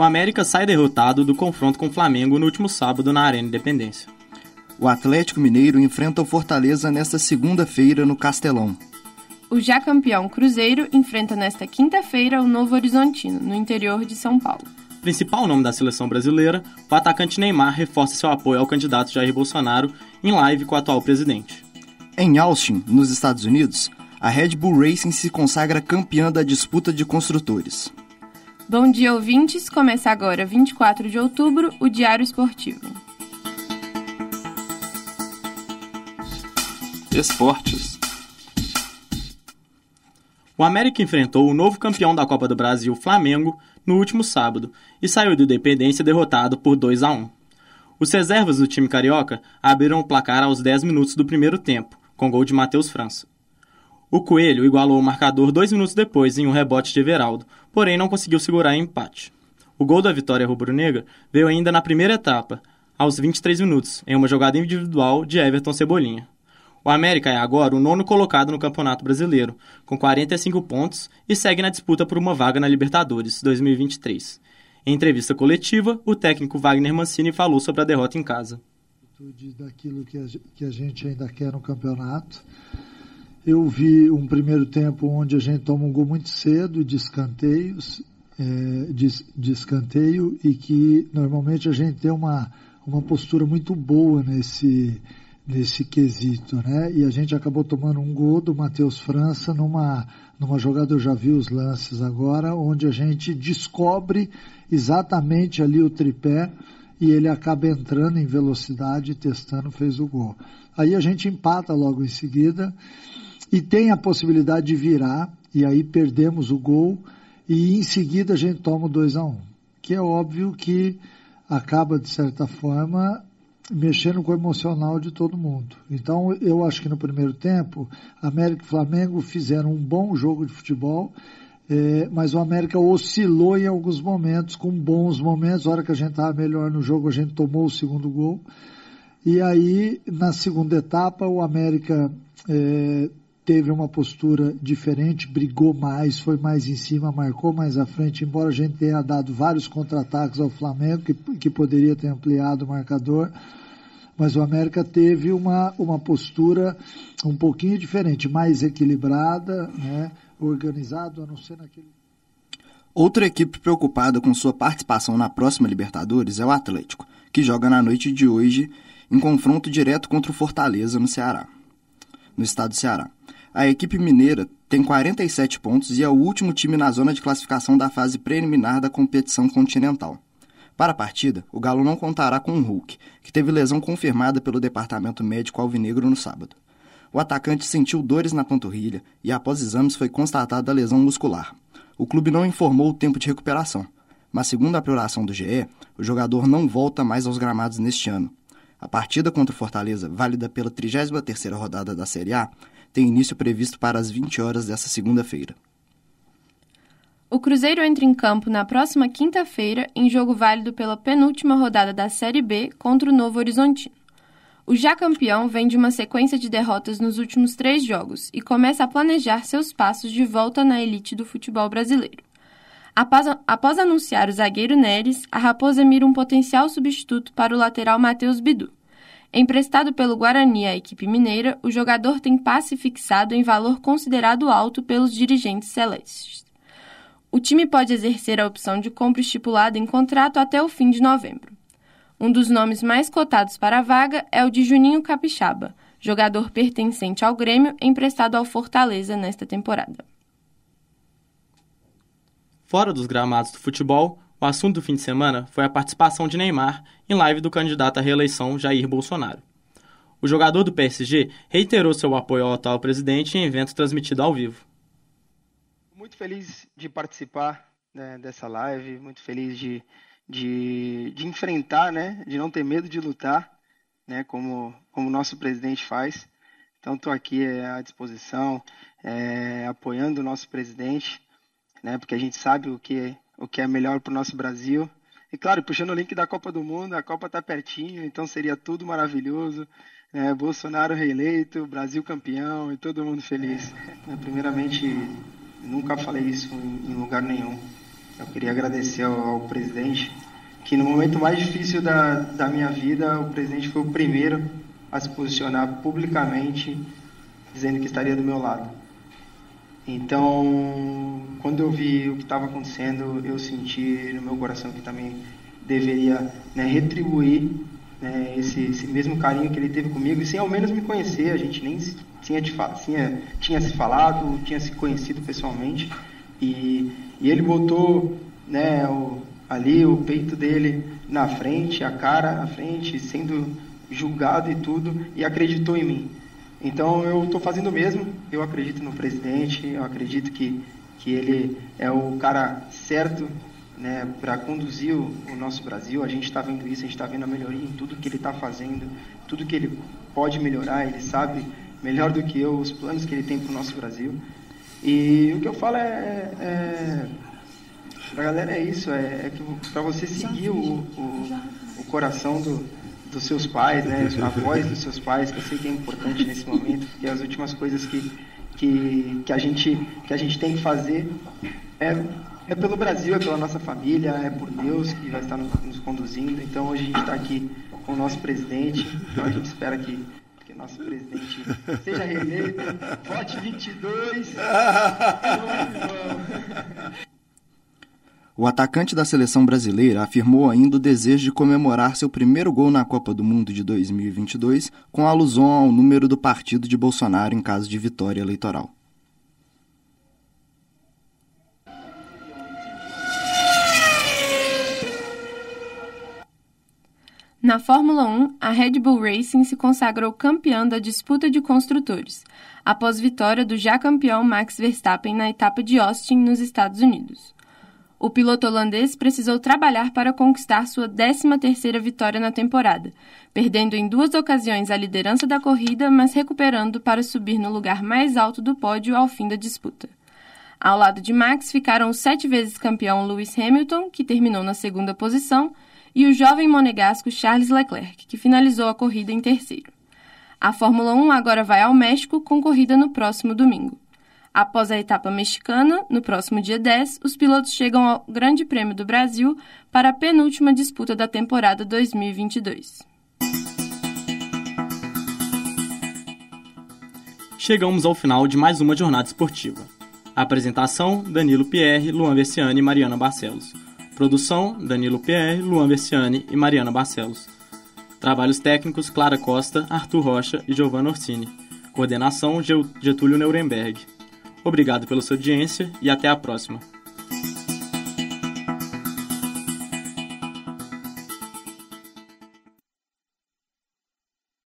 o América sai derrotado do confronto com o Flamengo no último sábado na Arena Independência. O Atlético Mineiro enfrenta o Fortaleza nesta segunda-feira no Castelão. O já campeão Cruzeiro enfrenta nesta quinta-feira o Novo Horizontino, no interior de São Paulo. Principal nome da seleção brasileira, o atacante Neymar reforça seu apoio ao candidato Jair Bolsonaro em live com o atual presidente. Em Austin, nos Estados Unidos, a Red Bull Racing se consagra campeã da disputa de construtores. Bom dia, ouvintes! Começa agora, 24 de outubro, o Diário Esportivo. Esportes. O América enfrentou o novo campeão da Copa do Brasil, Flamengo, no último sábado e saiu do Independência derrotado por 2 a 1. Os reservas do time carioca abriram o placar aos 10 minutos do primeiro tempo, com gol de Matheus França. O Coelho igualou o marcador dois minutos depois em um rebote de Everaldo, porém não conseguiu segurar em empate. O gol da vitória rubro-negra veio ainda na primeira etapa, aos 23 minutos, em uma jogada individual de Everton Cebolinha. O América é agora o nono colocado no Campeonato Brasileiro, com 45 pontos e segue na disputa por uma vaga na Libertadores 2023. Em entrevista coletiva, o técnico Wagner Mancini falou sobre a derrota em casa. Daquilo que a gente ainda quer no campeonato. Eu vi um primeiro tempo onde a gente toma um gol muito cedo de escanteios, é, de, de escanteio, e que normalmente a gente tem uma, uma postura muito boa nesse nesse quesito, né? E a gente acabou tomando um gol do Matheus França numa, numa jogada, eu já vi os lances agora, onde a gente descobre exatamente ali o tripé e ele acaba entrando em velocidade, testando, fez o gol. Aí a gente empata logo em seguida e tem a possibilidade de virar, e aí perdemos o gol, e em seguida a gente toma o 2 a 1 um, que é óbvio que acaba, de certa forma, mexendo com o emocional de todo mundo. Então, eu acho que no primeiro tempo, América e Flamengo fizeram um bom jogo de futebol, é, mas o América oscilou em alguns momentos, com bons momentos. A hora que a gente estava melhor no jogo, a gente tomou o segundo gol. E aí, na segunda etapa, o América é, teve uma postura diferente, brigou mais, foi mais em cima, marcou mais à frente, embora a gente tenha dado vários contra-ataques ao Flamengo, que, que poderia ter ampliado o marcador mas o América teve uma, uma postura um pouquinho diferente, mais equilibrada, né, organizado, a não ser naquele. Outra equipe preocupada com sua participação na próxima Libertadores é o Atlético, que joga na noite de hoje em confronto direto contra o Fortaleza no Ceará, no estado do Ceará. A equipe mineira tem 47 pontos e é o último time na zona de classificação da fase preliminar da competição continental. Para a partida, o Galo não contará com o Hulk, que teve lesão confirmada pelo departamento médico alvinegro no sábado. O atacante sentiu dores na panturrilha e, após exames, foi constatada a lesão muscular. O clube não informou o tempo de recuperação, mas, segundo a apuração do GE, o jogador não volta mais aos gramados neste ano. A partida contra o Fortaleza, válida pela 33ª rodada da Série A, tem início previsto para as 20 horas desta segunda-feira. O Cruzeiro entra em campo na próxima quinta-feira em jogo válido pela penúltima rodada da Série B contra o Novo Horizontino. O já campeão vem de uma sequência de derrotas nos últimos três jogos e começa a planejar seus passos de volta na elite do futebol brasileiro. Após, após anunciar o zagueiro Neres, a Raposa mira um potencial substituto para o lateral Matheus Bidu. Emprestado pelo Guarani à equipe mineira, o jogador tem passe fixado em valor considerado alto pelos dirigentes celestes. O time pode exercer a opção de compra estipulada em contrato até o fim de novembro. Um dos nomes mais cotados para a vaga é o de Juninho Capixaba, jogador pertencente ao Grêmio emprestado ao Fortaleza nesta temporada. Fora dos gramados do futebol, o assunto do fim de semana foi a participação de Neymar em live do candidato à reeleição Jair Bolsonaro. O jogador do PSG reiterou seu apoio ao atual presidente em evento transmitido ao vivo muito feliz de participar né, dessa live, muito feliz de, de, de, enfrentar, né, de não ter medo de lutar, né, como como o nosso presidente faz. Então estou aqui é, à disposição, é, apoiando o nosso presidente, né, porque a gente sabe o que o que é melhor para o nosso Brasil. E claro, puxando o link da Copa do Mundo, a Copa está pertinho, então seria tudo maravilhoso. É, Bolsonaro reeleito, Brasil campeão e todo mundo feliz. Primeiramente, Nunca falei isso em lugar nenhum. Eu queria agradecer ao, ao presidente, que no momento mais difícil da, da minha vida, o presidente foi o primeiro a se posicionar publicamente, dizendo que estaria do meu lado. Então, quando eu vi o que estava acontecendo, eu senti no meu coração que também deveria né, retribuir né, esse, esse, mesmo carinho que ele teve comigo, e sem ao menos me conhecer, a gente nem tinha, tinha, tinha se falado, tinha se conhecido pessoalmente, e, e ele botou né, o, ali o peito dele na frente, a cara na frente, sendo julgado e tudo, e acreditou em mim. Então eu estou fazendo o mesmo, eu acredito no presidente, eu acredito que, que ele é o cara certo né, para conduzir o, o, nosso Brasil. A gente está vendo isso, a gente está vendo a melhoria em tudo que ele está fazendo, tudo que ele pode melhorar, ele sabe melhor do que eu os planos que ele tem para o nosso Brasil. E o que eu falo é, é para a galera é isso, é, é para você seguir o, o, o coração do, dos seus pais, né, a voz dos seus pais, que eu sei que é importante nesse momento, porque as últimas coisas que, que, que, a, gente, que a gente tem que fazer é, é pelo Brasil, é pela nossa família, é por Deus que vai estar nos, nos conduzindo. Então hoje a gente está aqui com o nosso presidente, então a gente espera que nosso presidente seja reeleito, vote 22. O atacante da seleção brasileira afirmou ainda o desejo de comemorar seu primeiro gol na Copa do Mundo de 2022 com alusão ao número do partido de Bolsonaro em caso de vitória eleitoral. Na Fórmula 1, a Red Bull Racing se consagrou campeã da disputa de construtores, após vitória do já campeão Max Verstappen na etapa de Austin, nos Estados Unidos. O piloto holandês precisou trabalhar para conquistar sua 13ª vitória na temporada, perdendo em duas ocasiões a liderança da corrida, mas recuperando para subir no lugar mais alto do pódio ao fim da disputa. Ao lado de Max ficaram o sete vezes campeão Lewis Hamilton, que terminou na segunda posição, e o jovem monegasco Charles Leclerc, que finalizou a corrida em terceiro. A Fórmula 1 agora vai ao México com corrida no próximo domingo. Após a etapa mexicana, no próximo dia 10, os pilotos chegam ao Grande Prêmio do Brasil para a penúltima disputa da temporada 2022. Chegamos ao final de mais uma jornada esportiva. Apresentação: Danilo Pierre, Luan Versiani e Mariana Barcelos. Produção: Danilo Pierre, Luan Versiani e Mariana Barcelos. Trabalhos técnicos: Clara Costa, Arthur Rocha e Giovanna Orsini. Coordenação: Getúlio Nuremberg. Obrigado pela sua audiência e até a próxima.